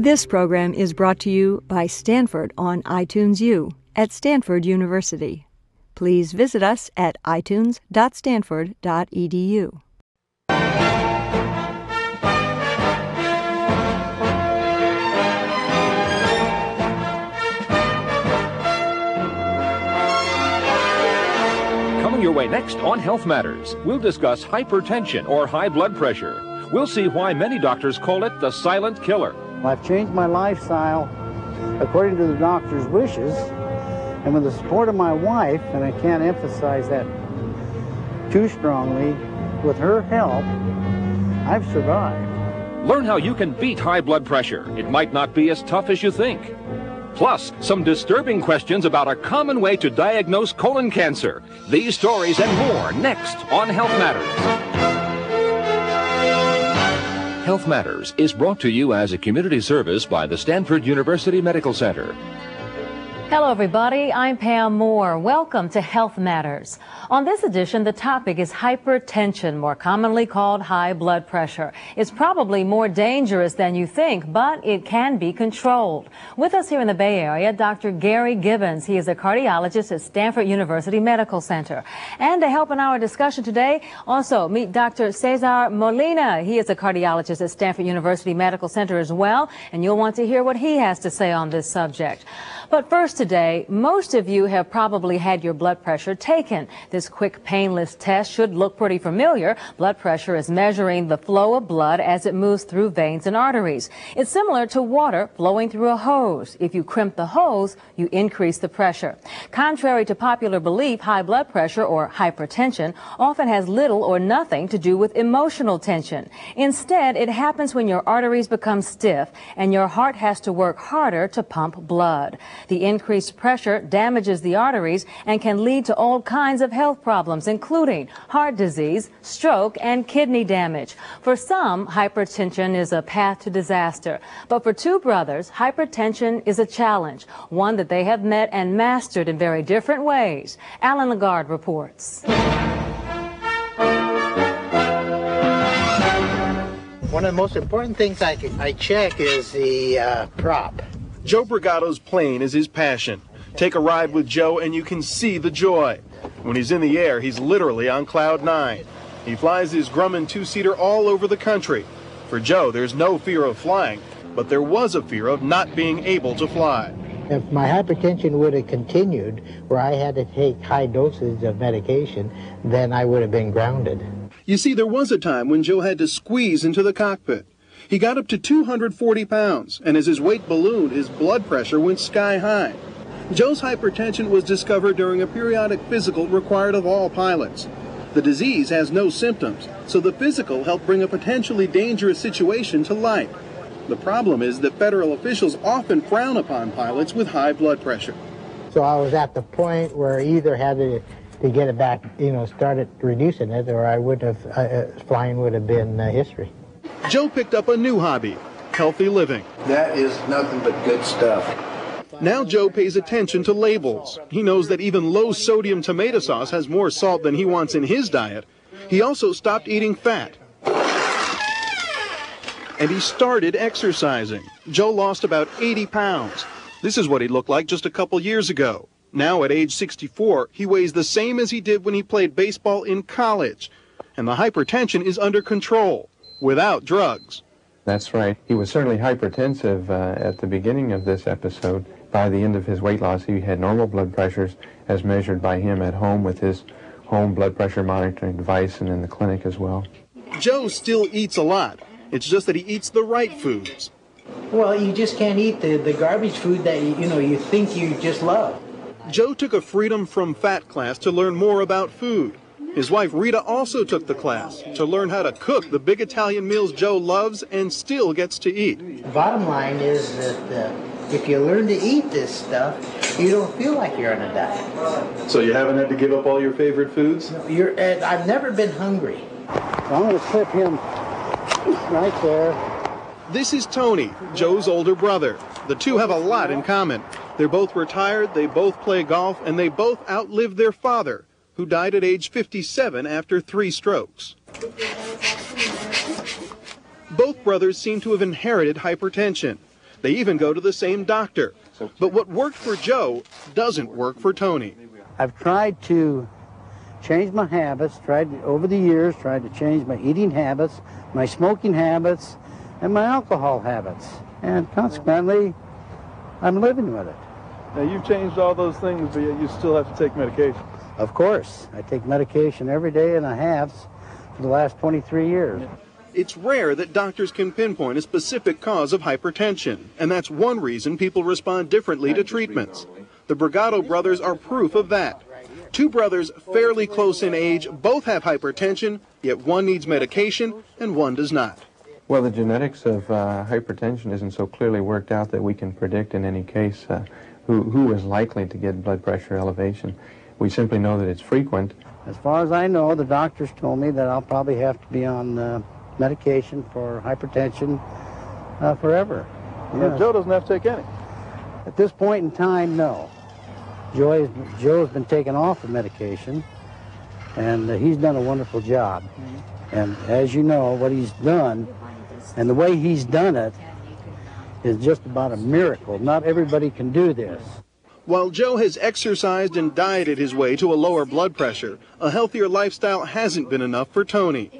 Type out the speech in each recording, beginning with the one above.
This program is brought to you by Stanford on iTunes U at Stanford University. Please visit us at itunes.stanford.edu. Coming your way next on Health Matters, we'll discuss hypertension or high blood pressure. We'll see why many doctors call it the silent killer. I've changed my lifestyle according to the doctor's wishes and with the support of my wife, and I can't emphasize that too strongly, with her help, I've survived. Learn how you can beat high blood pressure. It might not be as tough as you think. Plus, some disturbing questions about a common way to diagnose colon cancer. These stories and more next on Health Matters. Health Matters is brought to you as a community service by the Stanford University Medical Center. Hello, everybody. I'm Pam Moore. Welcome to Health Matters. On this edition, the topic is hypertension, more commonly called high blood pressure. It's probably more dangerous than you think, but it can be controlled. With us here in the Bay Area, Dr. Gary Gibbons. He is a cardiologist at Stanford University Medical Center. And to help in our discussion today, also meet Dr. Cesar Molina. He is a cardiologist at Stanford University Medical Center as well, and you'll want to hear what he has to say on this subject. But first today, most of you have probably had your blood pressure taken. This quick painless test should look pretty familiar. Blood pressure is measuring the flow of blood as it moves through veins and arteries. It's similar to water flowing through a hose. If you crimp the hose, you increase the pressure. Contrary to popular belief, high blood pressure or hypertension often has little or nothing to do with emotional tension. Instead, it happens when your arteries become stiff and your heart has to work harder to pump blood. The increased pressure damages the arteries and can lead to all kinds of health problems, including heart disease, stroke, and kidney damage. For some, hypertension is a path to disaster. But for two brothers, hypertension is a challenge, one that they have met and mastered in very different ways. Alan Lagarde reports. One of the most important things I, I check is the uh, prop. Joe Brigato's plane is his passion. Take a ride with Joe and you can see the joy. When he's in the air, he's literally on cloud nine. He flies his Grumman two-seater all over the country. For Joe, there's no fear of flying, but there was a fear of not being able to fly. If my hypertension would have continued, where I had to take high doses of medication, then I would have been grounded. You see, there was a time when Joe had to squeeze into the cockpit. He got up to 240 pounds, and as his weight ballooned, his blood pressure went sky high. Joe's hypertension was discovered during a periodic physical required of all pilots. The disease has no symptoms, so the physical helped bring a potentially dangerous situation to light. The problem is that federal officials often frown upon pilots with high blood pressure. So I was at the point where either had to, to get it back, you know, started reducing it, or I would have, uh, uh, flying would have been uh, history. Joe picked up a new hobby, healthy living. That is nothing but good stuff. Now Joe pays attention to labels. He knows that even low sodium tomato sauce has more salt than he wants in his diet. He also stopped eating fat. And he started exercising. Joe lost about 80 pounds. This is what he looked like just a couple years ago. Now at age 64, he weighs the same as he did when he played baseball in college. And the hypertension is under control without drugs. That's right. He was certainly hypertensive uh, at the beginning of this episode. By the end of his weight loss, he had normal blood pressures as measured by him at home with his home blood pressure monitoring device and in the clinic as well. Joe still eats a lot. It's just that he eats the right foods. Well, you just can't eat the, the garbage food that you, you know you think you just love. Joe took a freedom from fat class to learn more about food. His wife Rita also took the class to learn how to cook the big Italian meals Joe loves and still gets to eat. Bottom line is that uh, if you learn to eat this stuff, you don't feel like you're on a diet. So you haven't had to give up all your favorite foods? You're, uh, I've never been hungry. I'm going to clip him right there. This is Tony, Joe's older brother. The two have a lot in common. They're both retired, they both play golf, and they both outlived their father, who died at age 57 after three strokes. Both brothers seem to have inherited hypertension. They even go to the same doctor. But what worked for Joe doesn't work for Tony. I've tried to change my habits, tried over the years, tried to change my eating habits, my smoking habits, and my alcohol habits. And consequently, I'm living with it. Now, you've changed all those things, but yet you still have to take medication. Of course. I take medication every day and a half for the last 23 years. It's rare that doctors can pinpoint a specific cause of hypertension, and that's one reason people respond differently to treatments. The Brigado brothers are proof of that. Two brothers fairly close in age, both have hypertension, yet one needs medication and one does not. Well, the genetics of uh, hypertension isn't so clearly worked out that we can predict in any case uh, who, who is likely to get blood pressure elevation. We simply know that it's frequent. As far as I know, the doctors told me that I'll probably have to be on uh, medication for hypertension uh, forever. Yeah, Joe doesn't have to take any. At this point in time, no. Joe has, Joe's been taken off of medication, and uh, he's done a wonderful job. And as you know, what he's done, and the way he's done it, is just about a miracle. Not everybody can do this. While Joe has exercised and dieted his way to a lower blood pressure, a healthier lifestyle hasn't been enough for Tony.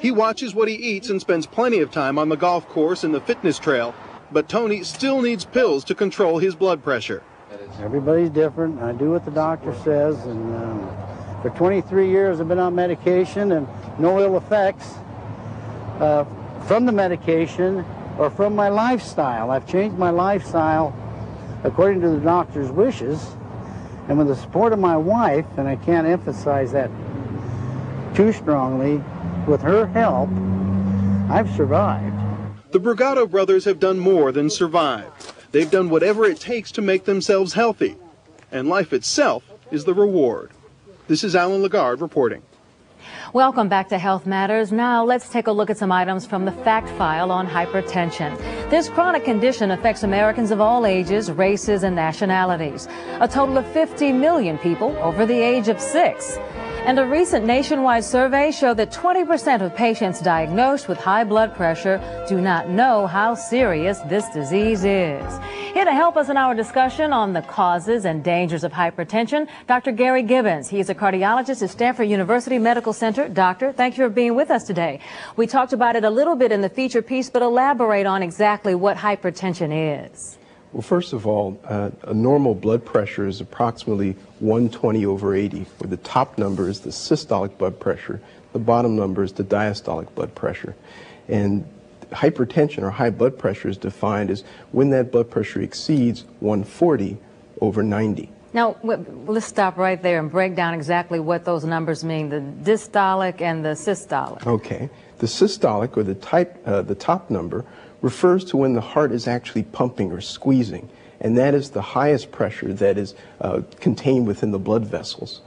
He watches what he eats and spends plenty of time on the golf course and the fitness trail, but Tony still needs pills to control his blood pressure. Everybody's different. I do what the doctor says, and um, for 23 years I've been on medication and no ill effects uh, from the medication or from my lifestyle. I've changed my lifestyle according to the doctor's wishes, and with the support of my wife, and I can't emphasize that too strongly, with her help, I've survived. The Brigado brothers have done more than survive. They've done whatever it takes to make themselves healthy, and life itself is the reward. This is Alan Lagarde reporting. Welcome back to Health Matters. Now let's take a look at some items from the fact file on hypertension. This chronic condition affects Americans of all ages, races, and nationalities. A total of 50 million people over the age of six. And a recent nationwide survey showed that 20% of patients diagnosed with high blood pressure do not know how serious this disease is. Here to help us in our discussion on the causes and dangers of hypertension, Dr. Gary Gibbons. He is a cardiologist at Stanford University Medical Center. Doctor, thank you for being with us today. We talked about it a little bit in the feature piece, but elaborate on exactly what hypertension is. Well, first of all, uh, a normal blood pressure is approximately 120 over 80, where the top number is the systolic blood pressure, the bottom number is the diastolic blood pressure. And hypertension or high blood pressure is defined as when that blood pressure exceeds 140 over 90. Now, let's stop right there and break down exactly what those numbers mean, the diastolic and the systolic. Okay. The systolic, or the, type, uh, the top number, refers to when the heart is actually pumping or squeezing, and that is the highest pressure that is uh, contained within the blood vessels.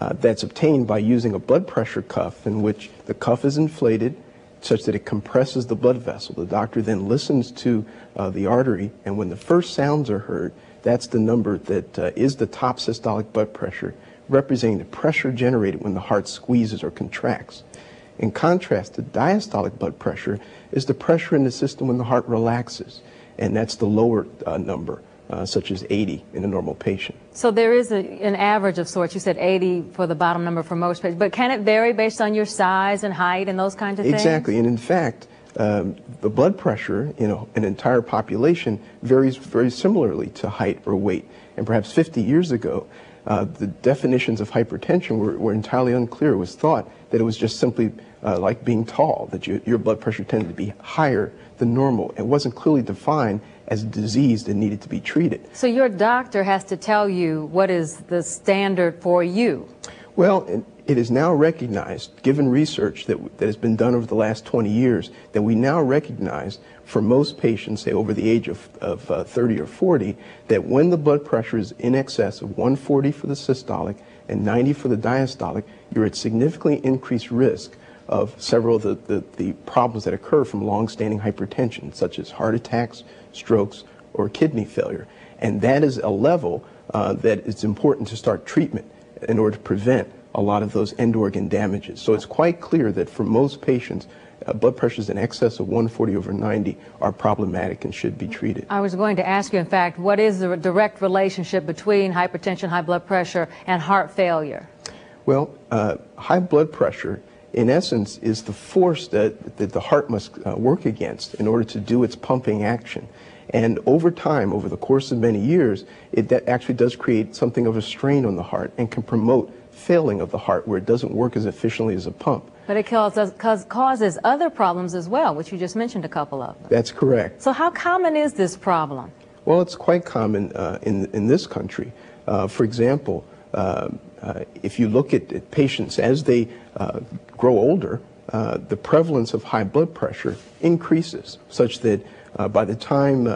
Uh, that's obtained by using a blood pressure cuff in which the cuff is inflated such that it compresses the blood vessel. The doctor then listens to uh, the artery, and when the first sounds are heard, that's the number that uh, is the top systolic blood pressure, representing the pressure generated when the heart squeezes or contracts. In contrast, the diastolic blood pressure is the pressure in the system when the heart relaxes, and that's the lower uh, number, uh, such as 80 in a normal patient. So there is a, an average of sorts. You said 80 for the bottom number for most patients, but can it vary based on your size and height and those kinds of exactly. things? Exactly, and in fact, um, the blood pressure in a, an entire population varies very similarly to height or weight. And perhaps 50 years ago, uh, the definitions of hypertension were, were, entirely unclear. It was thought that it was just simply uh, like being tall, that you, your blood pressure tended to be higher than normal. It wasn't clearly defined as a disease that needed to be treated. So your doctor has to tell you what is the standard for you. Well, it is now recognized, given research that, that has been done over the last 20 years, that we now recognize for most patients, say over the age of, of uh, 30 or 40, that when the blood pressure is in excess of 140 for the systolic and 90 for the diastolic, you're at significantly increased risk of several of the, the, the problems that occur from long-standing hypertension, such as heart attacks, strokes, or kidney failure. And that is a level uh, that it's important to start treatment in order to prevent a lot of those end organ damages. So it's quite clear that for most patients, uh, blood pressures in excess of 140 over 90 are problematic and should be treated. I was going to ask you, in fact, what is the direct relationship between hypertension, high blood pressure, and heart failure? Well, uh, high blood pressure, in essence, is the force that, that the heart must uh, work against in order to do its pumping action. And over time, over the course of many years, it actually does create something of a strain on the heart and can promote failing of the heart where it doesn't work as efficiently as a pump. But it causes, causes other problems as well, which you just mentioned a couple of them. That's correct. So how common is this problem? Well, it's quite common uh, in, in this country. Uh, for example, uh, uh if you look at, at patients as they uh, grow older, uh, the prevalence of high blood pressure increases, such that by the time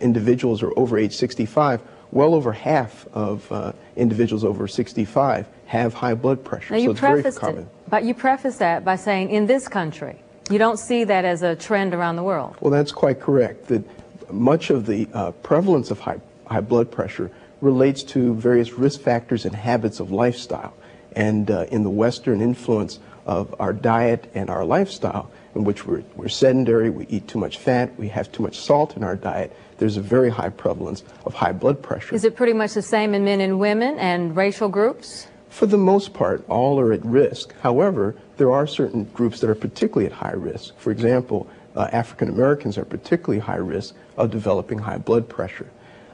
individuals are over age 65, well over half of uh, individuals over 65 have high blood pressure. Now you so it's very common. It, but you preface that by saying in this country, you don't see that as a trend around the world. Well, that's quite correct. That much of the uh, prevalence of high, high blood pressure relates to various risk factors and habits of lifestyle. And uh, in the Western influence of our diet and our lifestyle, in which we're, we're sedentary, we eat too much fat, we have too much salt in our diet, there's a very high prevalence of high blood pressure. Is it pretty much the same in men and women and racial groups? For the most part, all are at risk. However, there are certain groups that are particularly at high risk. For example, uh, African Americans are particularly high risk of developing high blood pressure.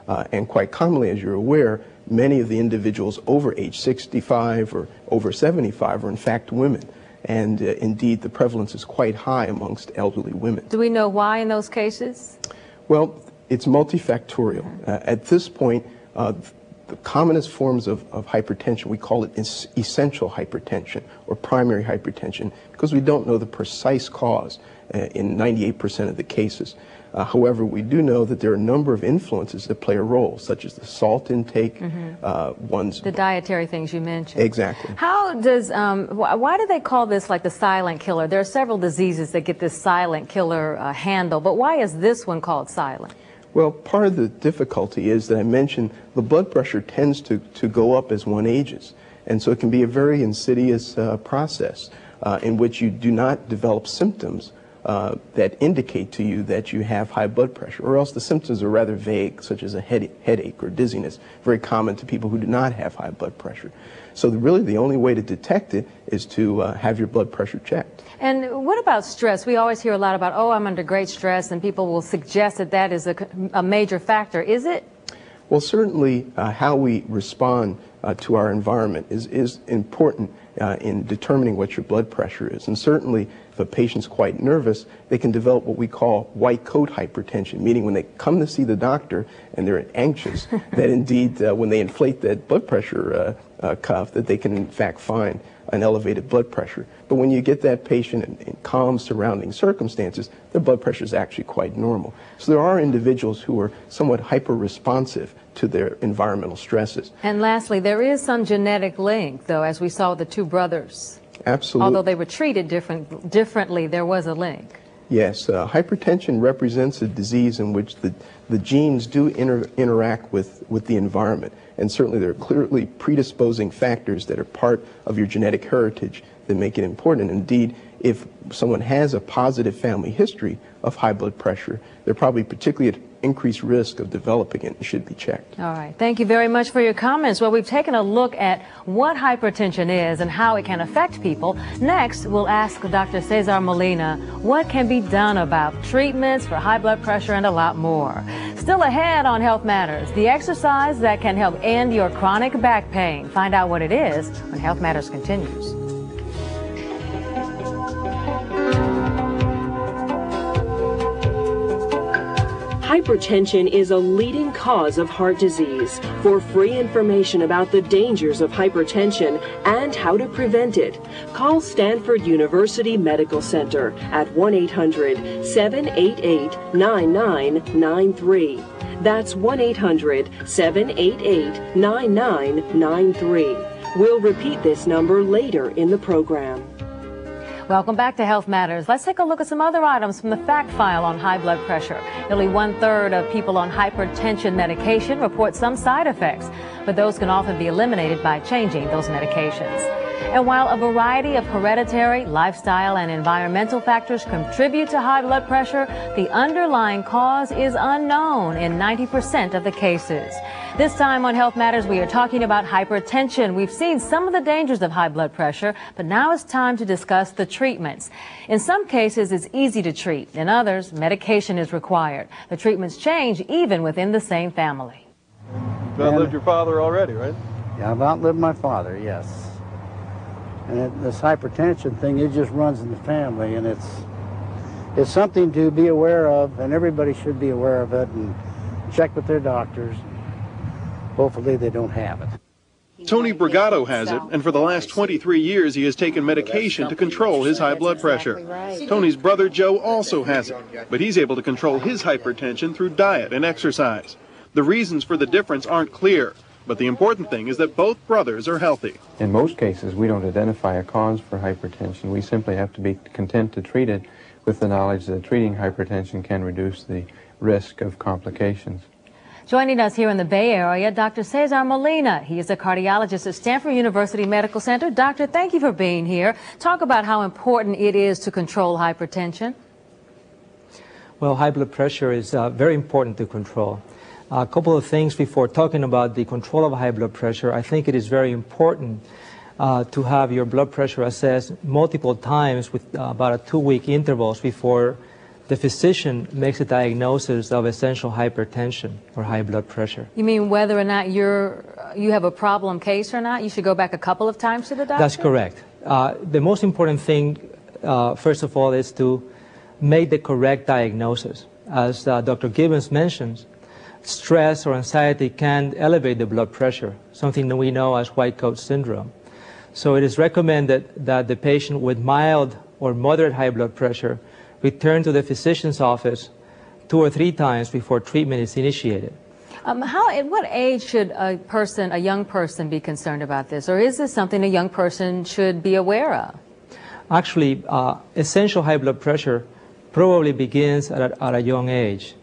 Uh, and quite commonly, as you're aware, many of the individuals over age 65 or over 75 are in fact women. And uh, indeed, the prevalence is quite high amongst elderly women. Do we know why in those cases? Well, it's multifactorial. Uh, at this point, uh, the commonest forms of, of, hypertension, we call it essential hypertension or primary hypertension because we don't know the precise cause uh, in 98% of the cases. Uh, however, we do know that there are a number of influences that play a role, such as the salt intake, mm-hmm. uh, one's the dietary things you mentioned. Exactly. How does um, wh- why do they call this like the silent killer? There are several diseases that get this silent killer uh, handle, but why is this one called silent? Well, part of the difficulty is that I mentioned the blood pressure tends to, to go up as one ages. And so it can be a very insidious uh, process uh, in which you do not develop symptoms uh, that indicate to you that you have high blood pressure, or else the symptoms are rather vague, such as a head, headache or dizziness, very common to people who do not have high blood pressure. So really the only way to detect it is to uh, have your blood pressure checked. And what about stress? We always hear a lot about, oh, I'm under great stress, and people will suggest that that is a, a major factor. Is it? Well, certainly uh, how we respond uh, to our environment is, is important uh, in determining what your blood pressure is. And certainly, if a patient's quite nervous, they can develop what we call white coat hypertension, meaning when they come to see the doctor and they're anxious, that indeed, uh, when they inflate that blood pressure uh, uh, cuff, that they can in fact find an elevated blood pressure. But when you get that patient in, in, calm surrounding circumstances, their blood pressure is actually quite normal. So there are individuals who are somewhat hyper responsive to their environmental stresses. And lastly, there is some genetic link, though, as we saw with the two brothers. Absolutely. Although they were treated different, differently, there was a link. Yes, uh, hypertension represents a disease in which the, the genes do inter interact with, with the environment. And certainly there are clearly predisposing factors that are part of your genetic heritage that make it important. Indeed, if someone has a positive family history of high blood pressure, they're probably particularly at increased risk of developing it should be checked. All right. Thank you very much for your comments. Well, we've taken a look at what hypertension is and how it can affect people. Next, we'll ask Dr. Cesar Molina what can be done about treatments for high blood pressure and a lot more. Still ahead on Health Matters, the exercise that can help end your chronic back pain. Find out what it is when Health Matters continues. Hypertension is a leading cause of heart disease. For free information about the dangers of hypertension and how to prevent it, call Stanford University Medical Center at 1 800 788 9993. That's 1 800 788 9993. We'll repeat this number later in the program. Welcome back to Health Matters. Let's take a look at some other items from the fact file on high blood pressure. Nearly one third of people on hypertension medication report some side effects, but those can often be eliminated by changing those medications. And while a variety of hereditary, lifestyle, and environmental factors contribute to high blood pressure, the underlying cause is unknown in 90% of the cases. This time on Health Matters, we are talking about hypertension. We've seen some of the dangers of high blood pressure, but now it's time to discuss the treatments. In some cases, it's easy to treat. In others, medication is required. The treatments change even within the same family. You've outlived your father already, right? Yeah, I've outlived my father, yes. And it, this hypertension thing, it just runs in the family, and it's it's something to be aware of, and everybody should be aware of it and check with their doctors. Hopefully, they don't have it. Tony Brigado has it, and for the last 23 years he has taken medication to control his high blood pressure. Tony's brother Joe also has it, but he's able to control his hypertension through diet and exercise. The reasons for the difference aren't clear, but the important thing is that both brothers are healthy. In most cases, we don't identify a cause for hypertension. We simply have to be content to treat it with the knowledge that treating hypertension can reduce the risk of complications. Joining us here in the Bay Area, Dr. Cesar Molina. He is a cardiologist at Stanford University Medical Center. Doctor, thank you for being here. Talk about how important it is to control hypertension. Well, high blood pressure is uh, very important to control. A couple of things before talking about the control of high blood pressure. I think it is very important uh, to have your blood pressure assessed multiple times with uh, about a two-week intervals before the physician makes a diagnosis of essential hypertension or high blood pressure. You mean whether or not you're you have a problem case or not? You should go back a couple of times to the doctor. That's correct. Uh, the most important thing, uh, first of all, is to make the correct diagnosis. As uh, Dr. Gibbons mentions, stress or anxiety can elevate the blood pressure, something that we know as white coat syndrome. So it is recommended that the patient with mild or moderate high blood pressure return to the physician's office two or three times before treatment is initiated. Um, how, at what age should a person, a young person, be concerned about this? Or is this something a young person should be aware of? Actually, uh, essential high blood pressure probably begins at a, at a young age.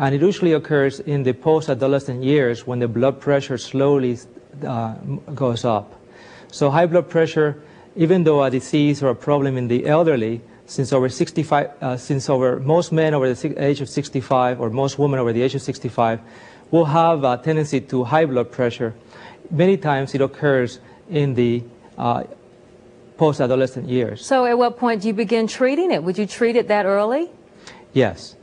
And it usually occurs in the post-adolescent years when the blood pressure slowly uh, goes up. So high blood pressure, even though a disease or a problem in the elderly, since over 65, uh, since over most men over the age of 65 or most women over the age of 65 will have a tendency to high blood pressure. Many times it occurs in the uh, post-adolescent years. So at what point do you begin treating it? Would you treat it that early? Yes.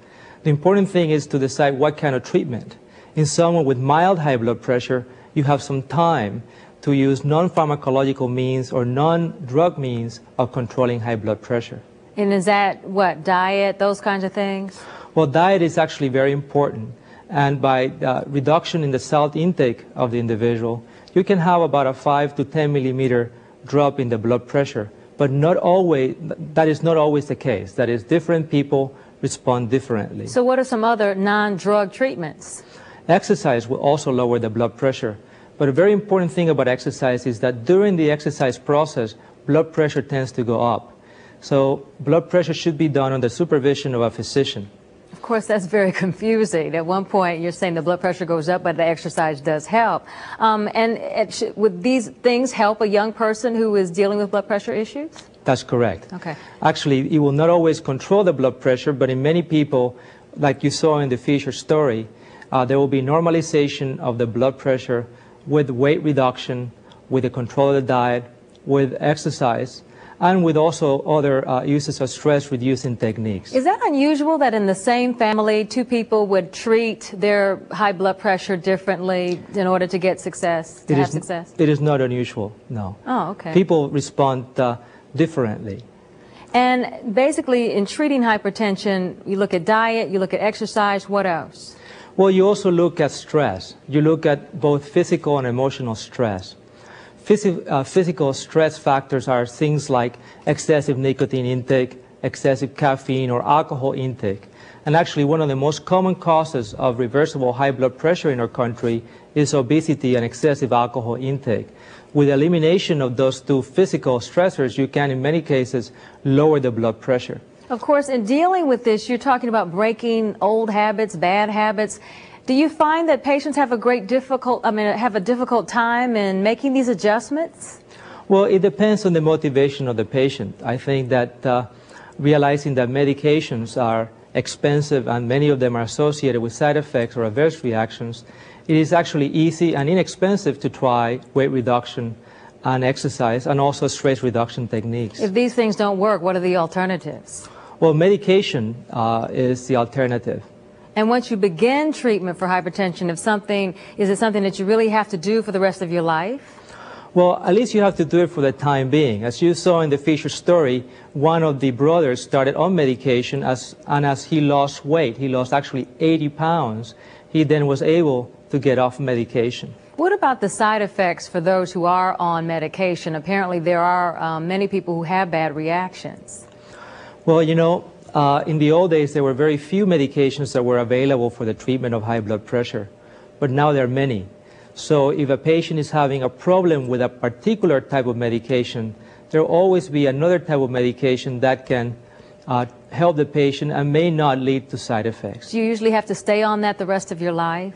The important thing is to decide what kind of treatment. In someone with mild high blood pressure, you have some time to use non-pharmacological means or non-drug means of controlling high blood pressure. And is that what, diet, those kinds of things? Well, diet is actually very important. And by uh, reduction in the salt intake of the individual, you can have about a 5 to 10 millimeter drop in the blood pressure. But not always, that is not always the case. That is, different people respond differently. So what are some other non-drug treatments? Exercise will also lower the blood pressure. But a very important thing about exercise is that during the exercise process, blood pressure tends to go up. So blood pressure should be done under supervision of a physician. Of course, that's very confusing. At one point, you're saying the blood pressure goes up, but the exercise does help. Um, and should, would these things help a young person who is dealing with blood pressure issues? That's correct. Okay. Actually, it will not always control the blood pressure, but in many people, like you saw in the feature story, uh, there will be normalization of the blood pressure with weight reduction, with the control of the diet, with exercise, and with also other uh, uses of stress reducing techniques. Is that unusual that in the same family, two people would treat their high blood pressure differently in order to get success, to it have is, success? It is not unusual, no. Oh, okay. People respond uh, differently. And basically, in treating hypertension, you look at diet, you look at exercise, what else? Well, you also look at stress. You look at both physical and emotional stress. Physi uh, physical stress factors are things like excessive nicotine intake, excessive caffeine or alcohol intake. And actually, one of the most common causes of reversible high blood pressure in our country is obesity and excessive alcohol intake. With elimination of those two physical stressors, you can, in many cases, lower the blood pressure. Of course, in dealing with this, you're talking about breaking old habits, bad habits. Do you find that patients have a great difficult, I mean, have a difficult time in making these adjustments? Well, it depends on the motivation of the patient. I think that uh, realizing that medications are expensive and many of them are associated with side effects or adverse reactions, it is actually easy and inexpensive to try weight reduction and exercise and also stress reduction techniques. If these things don't work, what are the alternatives? Well, medication uh, is the alternative. And once you begin treatment for hypertension, if something, is it something that you really have to do for the rest of your life? Well, at least you have to do it for the time being. As you saw in the feature story, one of the brothers started on medication, as, and as he lost weight, he lost actually 80 pounds, he then was able to get off medication. What about the side effects for those who are on medication? Apparently, there are um, many people who have bad reactions. Well, you know, uh, in the old days, there were very few medications that were available for the treatment of high blood pressure, but now there are many. So if a patient is having a problem with a particular type of medication, there will always be another type of medication that can uh, help the patient and may not lead to side effects. Do you usually have to stay on that the rest of your life?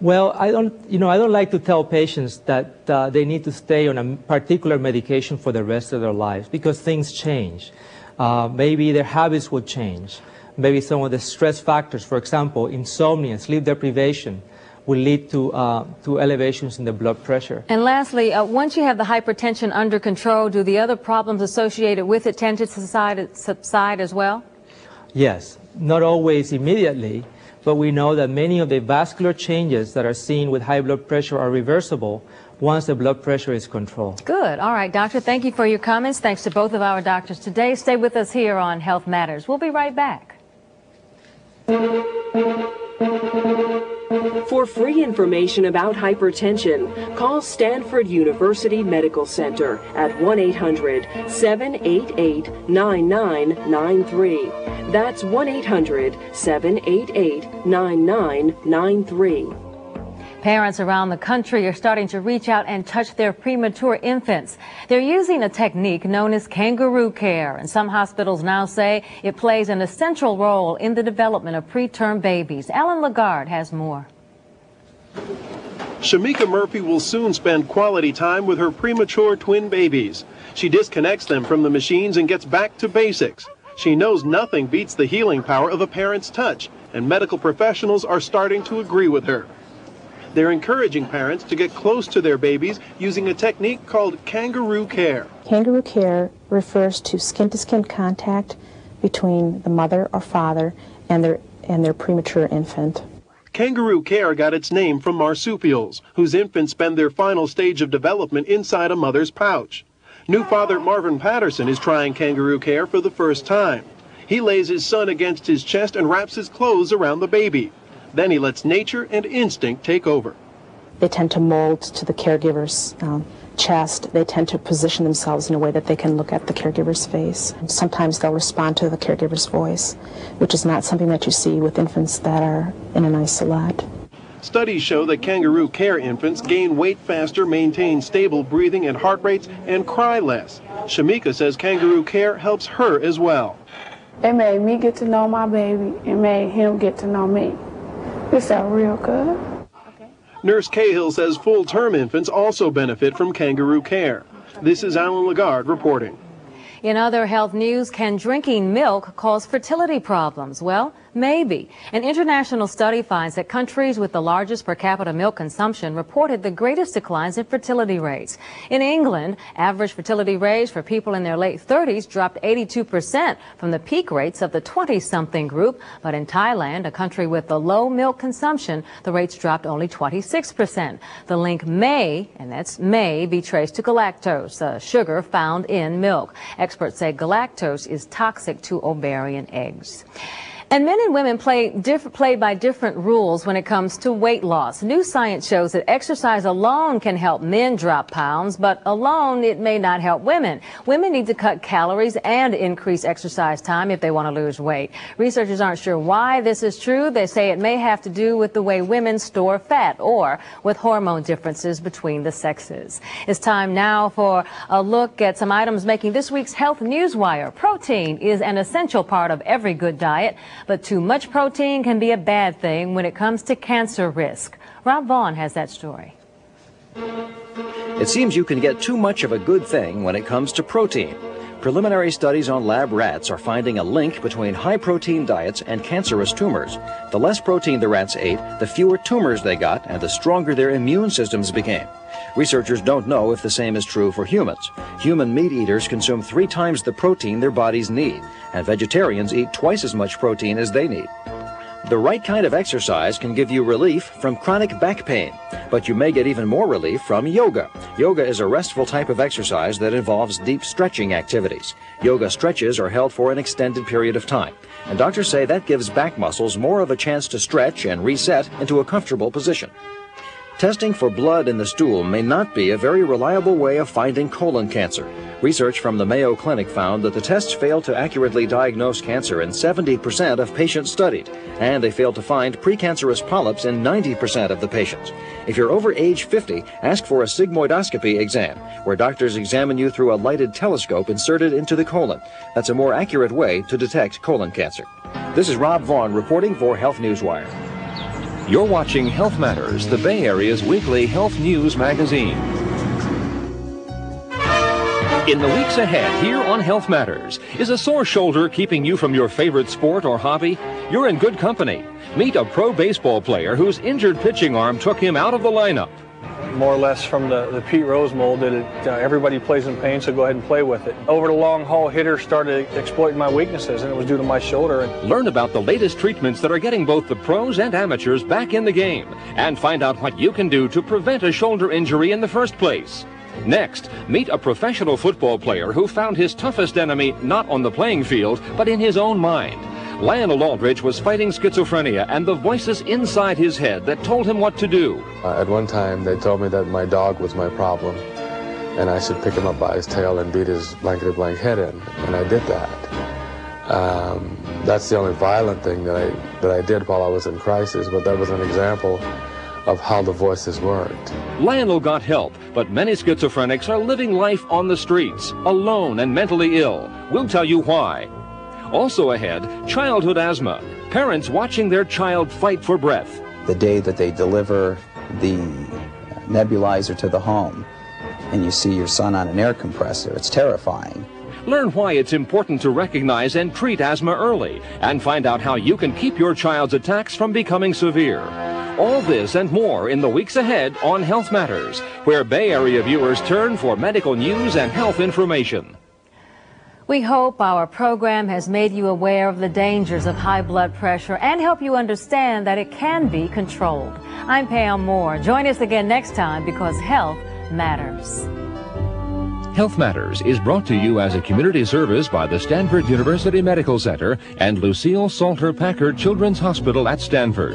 Well, I don't, you know, I don't like to tell patients that uh, they need to stay on a particular medication for the rest of their lives because things change. Uh, maybe their habits will change. Maybe some of the stress factors, for example, insomnia, sleep deprivation, will lead to, uh, to elevations in the blood pressure. And lastly, uh, once you have the hypertension under control, do the other problems associated with it tend to subside, subside as well? Yes, not always immediately, but we know that many of the vascular changes that are seen with high blood pressure are reversible once the blood pressure is controlled. Good. All right, doctor, thank you for your comments. Thanks to both of our doctors today. Stay with us here on Health Matters. We'll be right back. For free information about hypertension, call Stanford University Medical Center at 1 800 788 9993. That's 1 800 788 9993. Parents around the country are starting to reach out and touch their premature infants. They're using a technique known as kangaroo care, and some hospitals now say it plays an essential role in the development of preterm babies. Alan Lagarde has more. Shamika Murphy will soon spend quality time with her premature twin babies. She disconnects them from the machines and gets back to basics. She knows nothing beats the healing power of a parent's touch, and medical professionals are starting to agree with her. They're encouraging parents to get close to their babies using a technique called kangaroo care. Kangaroo care refers to skin to skin contact between the mother or father and their, and their premature infant. Kangaroo care got its name from marsupials, whose infants spend their final stage of development inside a mother's pouch. New father Marvin Patterson is trying kangaroo care for the first time. He lays his son against his chest and wraps his clothes around the baby. Then he lets nature and instinct take over. They tend to mold to the caregiver's um, chest. They tend to position themselves in a way that they can look at the caregiver's face. Sometimes they'll respond to the caregiver's voice, which is not something that you see with infants that are in an isolette. Studies show that kangaroo care infants gain weight faster, maintain stable breathing and heart rates, and cry less. Shamika says kangaroo care helps her as well. It made me get to know my baby. It made him get to know me. It felt real good. Nurse Cahill says full-term infants also benefit from kangaroo care. This is Alan Lagarde reporting. In other health news, can drinking milk cause fertility problems? Well, Maybe. An international study finds that countries with the largest per capita milk consumption reported the greatest declines in fertility rates. In England, average fertility rates for people in their late 30s dropped 82% from the peak rates of the 20-something group. But in Thailand, a country with the low milk consumption, the rates dropped only 26%. The link may, and that's may, be traced to galactose, a sugar found in milk. Experts say galactose is toxic to ovarian eggs. And men and women play, diff- play by different rules when it comes to weight loss. New science shows that exercise alone can help men drop pounds, but alone it may not help women. Women need to cut calories and increase exercise time if they want to lose weight. Researchers aren't sure why this is true. They say it may have to do with the way women store fat or with hormone differences between the sexes. It's time now for a look at some items making this week's Health Newswire. Protein is an essential part of every good diet. But too much protein can be a bad thing when it comes to cancer risk. Rob Vaughn has that story. It seems you can get too much of a good thing when it comes to protein. Preliminary studies on lab rats are finding a link between high protein diets and cancerous tumors. The less protein the rats ate, the fewer tumors they got, and the stronger their immune systems became. Researchers don't know if the same is true for humans. Human meat eaters consume three times the protein their bodies need, and vegetarians eat twice as much protein as they need. The right kind of exercise can give you relief from chronic back pain, but you may get even more relief from yoga. Yoga is a restful type of exercise that involves deep stretching activities. Yoga stretches are held for an extended period of time, and doctors say that gives back muscles more of a chance to stretch and reset into a comfortable position. Testing for blood in the stool may not be a very reliable way of finding colon cancer. Research from the Mayo Clinic found that the tests failed to accurately diagnose cancer in 70% of patients studied, and they failed to find precancerous polyps in 90% of the patients. If you're over age 50, ask for a sigmoidoscopy exam, where doctors examine you through a lighted telescope inserted into the colon. That's a more accurate way to detect colon cancer. This is Rob Vaughn reporting for Health Newswire. You're watching Health Matters, the Bay Area's weekly health news magazine. In the weeks ahead, here on Health Matters, is a sore shoulder keeping you from your favorite sport or hobby? You're in good company. Meet a pro baseball player whose injured pitching arm took him out of the lineup more or less from the, the Pete Rose mold that it, uh, everybody plays in pain, so go ahead and play with it. Over the long haul, hitters started exploiting my weaknesses, and it was due to my shoulder. Learn about the latest treatments that are getting both the pros and amateurs back in the game, and find out what you can do to prevent a shoulder injury in the first place. Next, meet a professional football player who found his toughest enemy not on the playing field, but in his own mind. Lionel Aldridge was fighting schizophrenia and the voices inside his head that told him what to do. Uh, at one time, they told me that my dog was my problem, and I should pick him up by his tail and beat his blankety blank head in, and I did that. Um, that's the only violent thing that I that I did while I was in crisis, but that was an example of how the voices worked. Lionel got help, but many schizophrenics are living life on the streets, alone and mentally ill. We'll tell you why. Also ahead, childhood asthma. Parents watching their child fight for breath. The day that they deliver the nebulizer to the home and you see your son on an air compressor, it's terrifying. Learn why it's important to recognize and treat asthma early and find out how you can keep your child's attacks from becoming severe. All this and more in the weeks ahead on Health Matters, where Bay Area viewers turn for medical news and health information. We hope our program has made you aware of the dangers of high blood pressure and help you understand that it can be controlled. I'm Pam Moore. Join us again next time because health matters. Health Matters is brought to you as a community service by the Stanford University Medical Center and Lucile Salter Packard Children's Hospital at Stanford.